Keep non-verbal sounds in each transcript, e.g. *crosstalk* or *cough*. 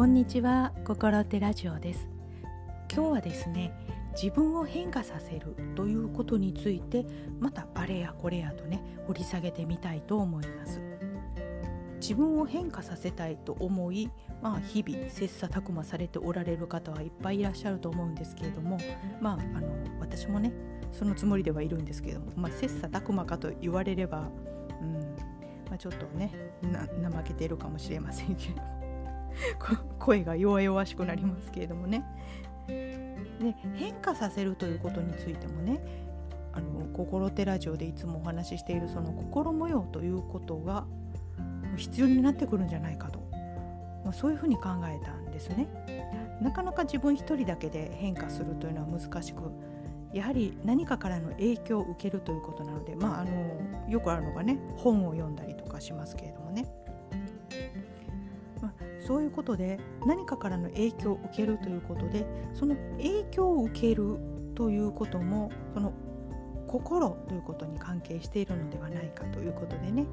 こんにちは心手ラジオです。今日はですね自分を変化させるということについてまたあれやこれやとね掘り下げてみたいと思います。自分を変化させたいと思い、まあ、日々切磋琢磨されておられる方はいっぱいいらっしゃると思うんですけれども、まあ、あの私もねそのつもりではいるんですけれども、まあ、切磋琢磨かと言われれば、うんまあ、ちょっとね怠けてるかもしれませんけれども。*laughs* 声が弱々しくなりますけれどもね。で変化させるということについてもねあの心手ラジオでいつもお話ししているその心模様ということが必要になってくるんじゃないかと、まあ、そういうふうに考えたんですね。なかなか自分一人だけで変化するというのは難しくやはり何かからの影響を受けるということなので、まあ、あのよくあるのがね本を読んだりとかしますけれどもねそういうことで何かからの影響を受けるということでその影響を受けるということもその心ということに関係しているのではないかということでね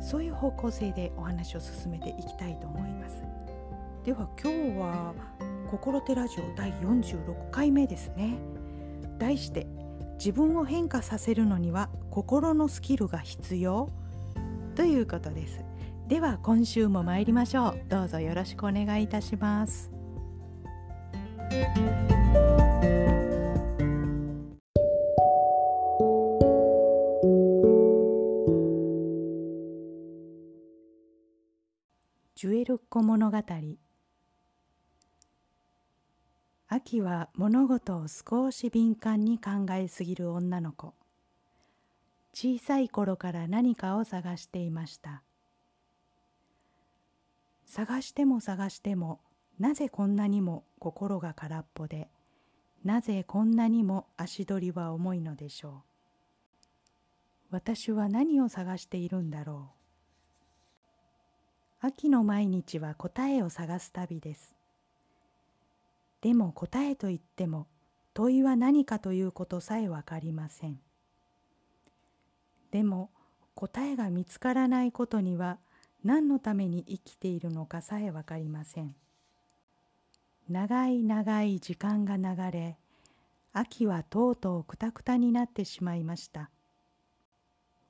そういう方向性でお話を進めていきたいと思います。では今日は心手ラジオ第46回目ですね。題して自分を変化させるのには心のスキルが必要ということです。では今週も参りましょう。どうぞよろしくお願いいたします。ジュエルっ子物語。秋は物事を少し敏感に考えすぎる女の子。小さい頃から何かを探していました。探しても探してもなぜこんなにも心が空っぽでなぜこんなにも足取りは重いのでしょう？私は何を探しているんだろう？秋の毎日は答えを探す旅です。でも答えといっても問いは何かということさえわかりません。でも答えが見つからないことには何のために生きているのかさえ分かりません。長い長い時間が流れ秋はとうとうくたくたになってしまいました。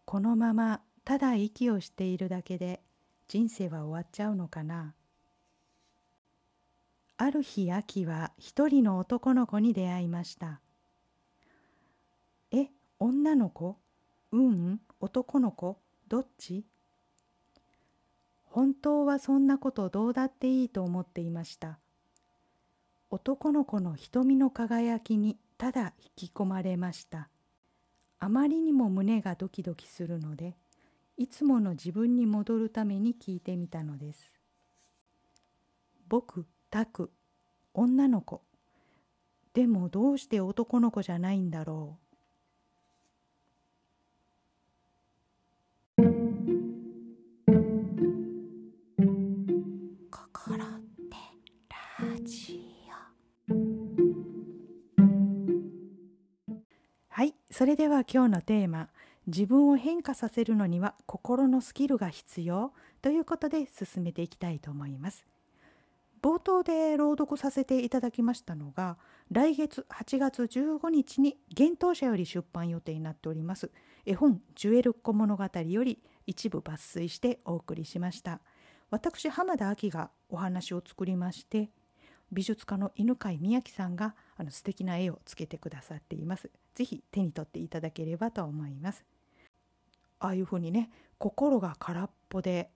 このままただ息をしているだけで人生は終わっちゃうのかな。ある日秋は一人の男の子に出会いましたえ女の子？うん男の子？どっち？本当はそんなことどうだっていいと思っていました。男の子の瞳の輝きにただ引き込まれました。あまりにも胸がドキドキするのでいつもの自分に戻るために聞いてみたのです。僕タク女の子。でもどうして男の子じゃないんだろう。それでは今日のテーマ自分を変化させるのには心のスキルが必要ということで進めていきたいと思います冒頭で朗読させていただきましたのが来月8月15日に幻冬舎より出版予定になっております絵本ジュエルコ物語より一部抜粋してお送りしました私浜田亜希がお話を作りまして美術家の犬飼宮樹さんがあの素敵な絵をつけてくださっています。ぜひ手に取っていただければと思います。ああいうふうにね心が空っぽで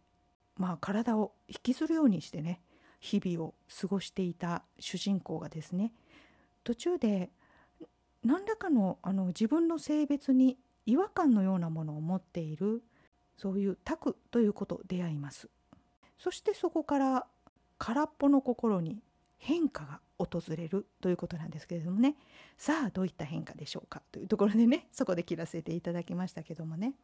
まあ体を引きずるようにしてね日々を過ごしていた主人公がですね途中で何らかのあの自分の性別に違和感のようなものを持っているそういうタクということ出会いますそしてそこから空っぽの心に変化が訪れるということなんですけれどもね。さあどういった変化でしょうかというところでね *laughs* そこで切らせていただきましたけどもね。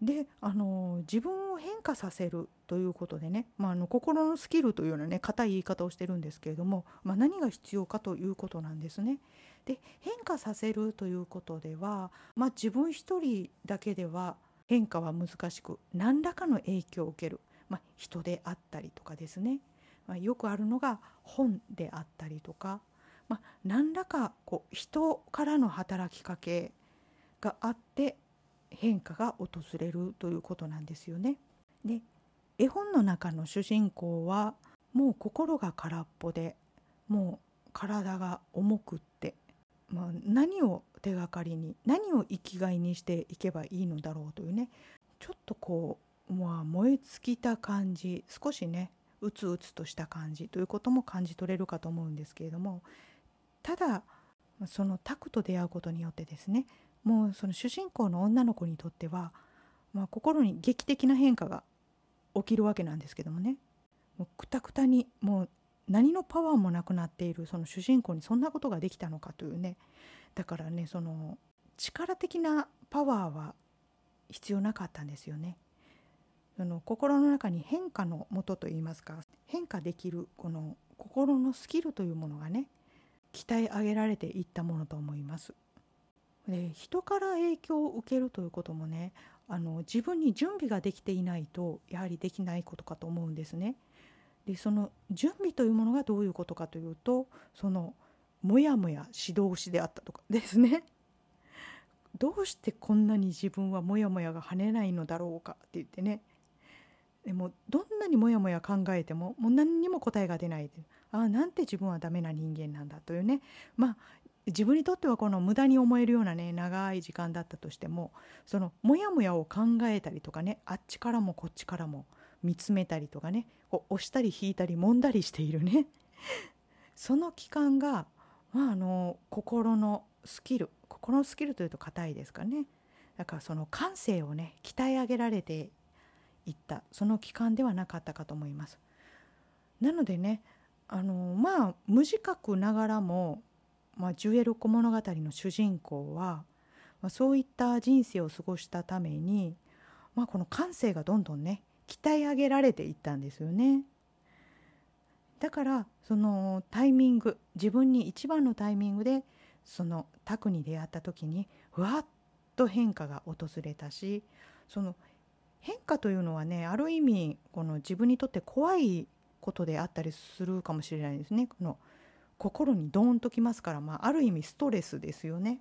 であの自分を変化させるということでね、まあ、あの心のスキルというようなね硬い言い方をしてるんですけれども、まあ、何が必要かということなんですね。で変化させるということでは、まあ、自分一人だけでは変化は難しく何らかの影響を受ける、まあ、人であったりとかですね。まあ、よくあるのが本であったりとか、まあ、何らかこう人からの働きかけがあって変化が訪れるということなんですよね。で絵本の中の主人公はもう心が空っぽでもう体が重くって、まあ、何を手がかりに何を生きがいにしていけばいいのだろうというねちょっとこう、まあ、燃え尽きた感じ少しねうつうつとした感じということも感じ取れるかと思うんですけれどもただそのタクと出会うことによってですねもうその主人公の女の子にとっては、まあ、心に劇的な変化が起きるわけなんですけどもねもうくたくたにもう何のパワーもなくなっているその主人公にそんなことができたのかというねだからねその力的なパワーは必要なかったんですよね。その心の中に変化のもとといいますか変化できるこの心のスキルというものがね鍛え上げられていったものと思います。で人から影響を受けるということもねあの自分に準備ができていないとやはりできないことかと思うんですね。でその準備というものがどういうことかというとそのもやもや指導しであったとか *laughs* ですね。どうしてこんなに自分はモヤモヤが跳ねないのだろうかって言ってねでもどんなにモヤモヤ考えてももう何にも答えが出ない。ああなんて自分はダメな人間なんだというね。まあ自分にとってはこの無駄に思えるようなね長い時間だったとしてもそのモヤモヤを考えたりとかねあっちからもこっちからも見つめたりとかねこう押したり引いたり揉んだりしているね。*laughs* その期間が、まあ、あの心のスキル心のスキルというと硬いですかね。だからその感性をね鍛え上げられていったその期間ではなかったかと思います。なのでねあのまあ無自覚ながらもまあ、ジュエル小物語の主人公は、まあ、そういった人生を過ごしたために、まあ、この感性がどんどんね鍛え上げられていったんですよね。だからそのタイミング自分に一番のタイミングでそのタクに出会った時にふわっと変化が訪れたしその変化というのはねある意味この自分にとって怖いことであったりするかもしれないですね。この心にドーンときますから、まあ、ある意味ストレスですよね。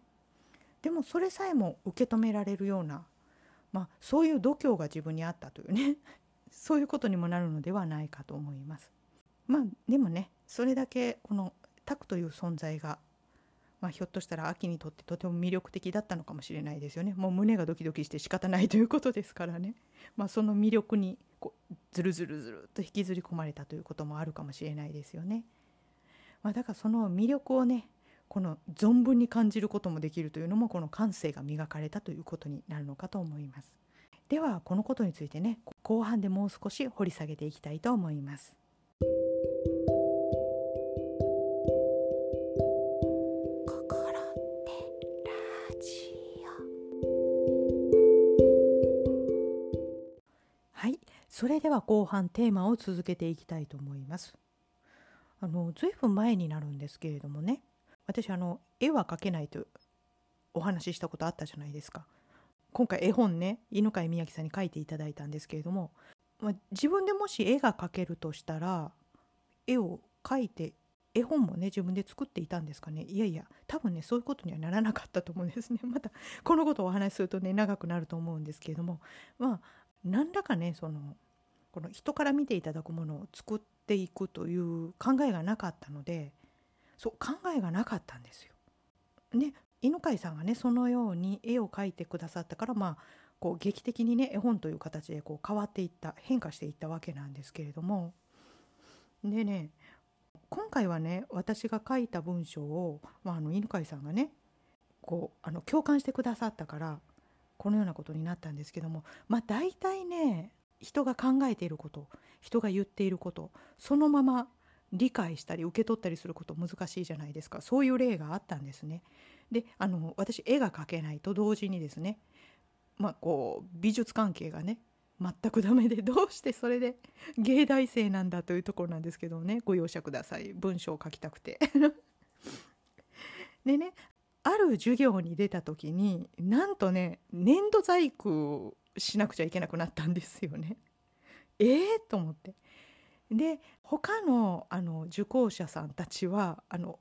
でもそれさえも受け止められるような、まあ、そういう度胸が自分にあったというね *laughs* そういうことにもなるのではないかと思います。まあでもねそれだけこのタクという存在が、まあ、ひょっとしたら秋にとってとても魅力的だったのかもしれないですよね。もう胸がドキドキして仕方ないということですからね。*laughs* まあ、その魅力にこうずるずるずると引きずり込まれたということもあるかもしれないですよね。まあ、だからその魅力をねこの存分に感じることもできるというのもこの感性が磨かれたということになるのかと思いますではこのことについてね後半でもう少し掘り下げていきたいと思いますそれでは後半テーマを続けていきたいと思います。あの随分前になるんですけれどもね。私あの絵は描けないとお話ししたことあったじゃないですか。今回絵本ね犬飼宮城さんに書いていただいたんですけれども、まあ、自分でもし絵が描けるとしたら絵を描いて絵本もね自分で作っていたんですかね。いやいや多分ねそういうことにはならなかったと思うんですね。*laughs* またこのことをお話しするとね長くなると思うんですけれども。まあ何らかねそのこの人から見ていただくものを作っていくという考えがなかったのでそう考えがなかったんですよ。ね犬飼さんがねそのように絵を描いてくださったからまあこう劇的にね絵本という形でこう変わっていった変化していったわけなんですけれどもでね今回はね私が書いた文章を、まあ、あの犬飼さんがねこうあの共感してくださったからこのようなことになったんですけどもまあ大体ね人が考えていること人が言っていることそのまま理解したり受け取ったりすること難しいじゃないですか。そういう例があったんですね。であの私絵が描けないと同時にですねまあこう美術関係がね全くダメでどうしてそれで芸大生なんだというところなんですけどねご容赦ください。文章を書きたくて。*laughs* でねある授業に出た時になんとね粘土細工しなくちゃいけなくなったんですよね。*laughs* えー、と思って。で他のあの受講者さんたちはあの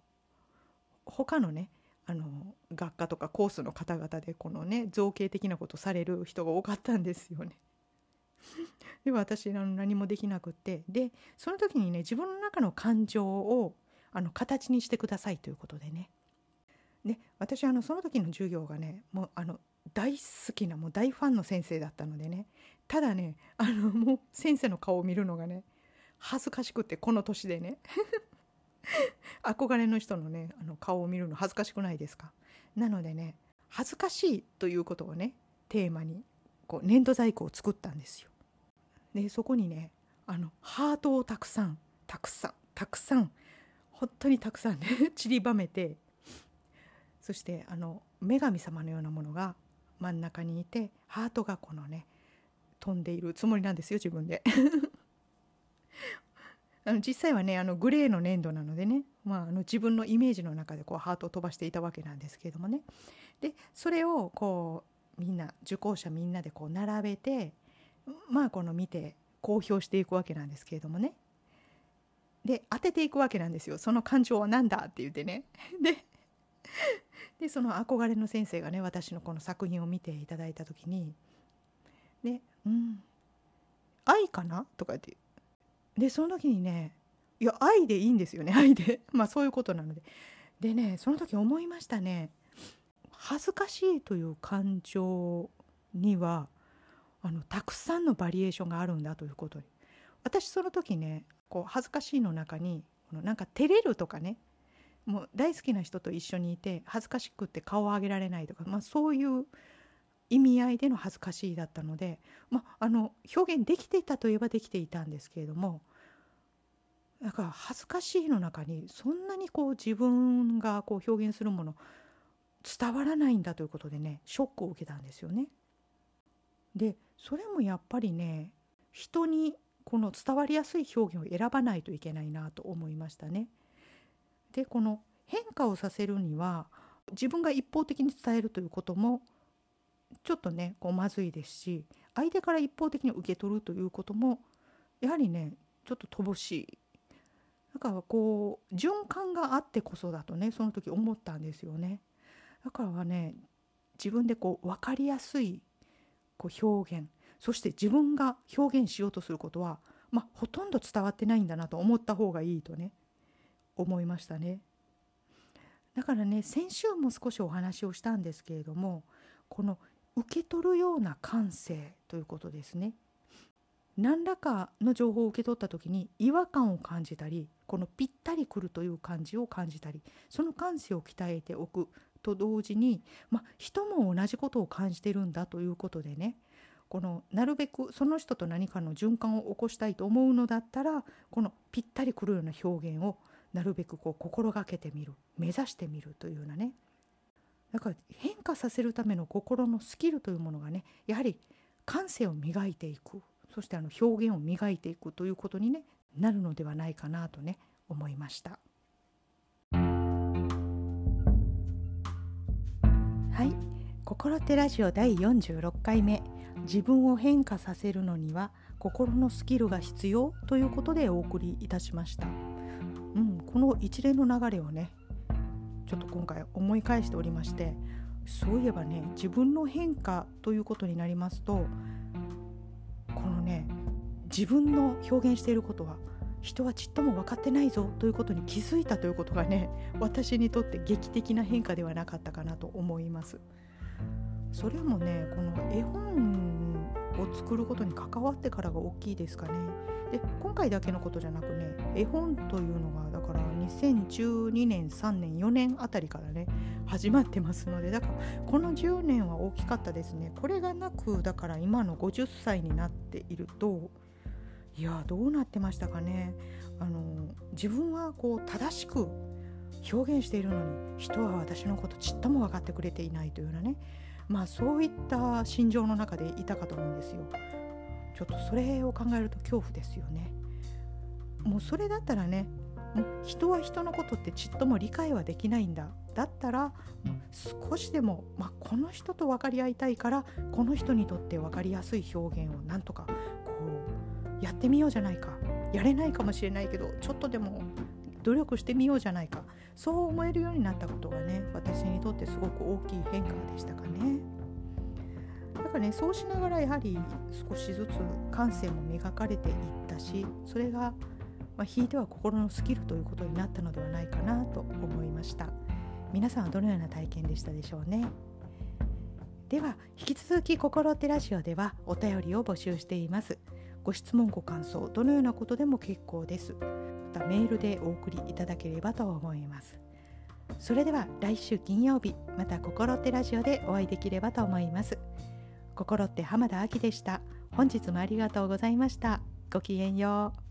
他のねあの学科とかコースの方々でこのね造形的なことされる人が多かったんですよね。*laughs* で私あの何もできなくってでその時にね自分の中の感情をあの形にしてくださいということでねで私あのその時の授業がねもうあの大好きなもう大ファンの先生だったのでね。ただねあのもう先生の顔を見るのがね恥ずかしくてこの年でね。*laughs* 憧れの人のねあの顔を見るの恥ずかしくないですか。なのでね恥ずかしいということをねテーマにこう粘土細工を作ったんですよ。でそこにねあのハートをたくさんたくさんたくさん本当にたくさんね *laughs* 散りばめてそしてあの女神様のようなものが真ん中にいてハートがこのね飛んでいるつもりなんですよ自分で。*laughs* あの実際はねあのグレーの粘土なのでね、まあ、あの自分のイメージの中でこうハートを飛ばしていたわけなんですけれどもね。でそれをこうみんな受講者みんなでこう並べてまあこの見て公表していくわけなんですけれどもね。で当てていくわけなんですよ。その感情は何だって言ってね。ででその憧れの先生がね私のこの作品を見ていただいた時に「でうん愛かな?」とか言って。でその時にねいや愛でいいんですよね *laughs* 愛で。まあそういうことなので。でねその時思いましたね。恥ずかしいという感情にはあのたくさんのバリエーションがあるんだということに。私その時ねこう恥ずかしいの中にこのなんか照れるとかねもう大好きな人と一緒にいて恥ずかしくって顔を上げられないとか、まあ、そういう意味合いでの恥ずかしいだったので、まあ、あの表現できていたといえばできていたんですけれどもだから恥ずかしいの中にそんなにこう自分がこう表現するもの伝わらないんだということでねショックを受けたんですよね。でそれもやっぱりね人にこの伝わりやすい表現を選ばないといけないなと思いましたね。でこの変化をさせるには自分が一方的に伝えるということもちょっとねこうまずいですし相手から一方的に受け取るということもやはりねちょっと乏しい。だからこう循環があってこそだとねその時思ったんですよね。だからね自分でこう分かりやすいこう表現そして自分が表現しようとすることは、まあ、ほとんど伝わってないんだなと思った方がいいとね。思いましたね。だからね先週も少しお話をしたんですけれどもこの受け取るような感性ということですね。何らかの情報を受け取った時に違和感を感じたりこのぴったりくるという感じを感じたりその感性を鍛えておくと同時に、ま、人も同じことを感じてるんだということでねこのなるべくその人と何かの循環を起こしたいと思うのだったらこのぴったりくるような表現をなるべくこう心がけてみる目指してみるというようなねだから変化させるための心のスキルというものがねやはり感性を磨いていくそしてあの表現を磨いていくということに、ね、なるのではないかなとね思いました。はい「心ってラジオ」第46回目「自分を変化させるのには心のスキルが必要」ということでお送りいたしました。この一連の流れをねちょっと今回思い返しておりましてそういえばね自分の変化ということになりますとこのね自分の表現していることは人はちっとも分かってないぞということに気づいたということがね私にとって劇的な変化ではなかったかなと思います。それもねこの絵本を作ることに関わってからが大きいですかね。で今回だけのことじゃなくね絵本というのがだから2012年3年4年あたりからね始まってますのでだからこの10年は大きかったですね。これがなくだから今の50歳になっているといやどうなってましたかねあの自分はこう正しく表現しているのに人は私のことちっとも分かってくれていないというようなねまあそういった心情の中でいたかと思うんですよ。ちょっとそれを考えると恐怖ですよね。もうそれだったらね人は人のことってちっとも理解はできないんだ。だったら少しでも、まあ、この人と分かり合いたいからこの人にとって分かりやすい表現をなんとかこうやってみようじゃないか。やれないかもしれないけどちょっとでも努力してみようじゃないか。そう思えるようになったことがね私にとってすごく大きい変化でしたかね。だからねそうしながらやはり少しずつ感性も磨かれていったしそれが、まあ、ひいては心のスキルということになったのではないかなと思いました。皆さんはどのような体験でしたでしょうね？では引き続き心ってラジオではお便りを募集しています。ご質問ご感想どのようなことでも結構です。またメールでお送りいただければと思います。それでは来週金曜日また心ってラジオでお会いできればと思います。心って浜田亜希でした。本日もありがとうございました。ごきげんよう。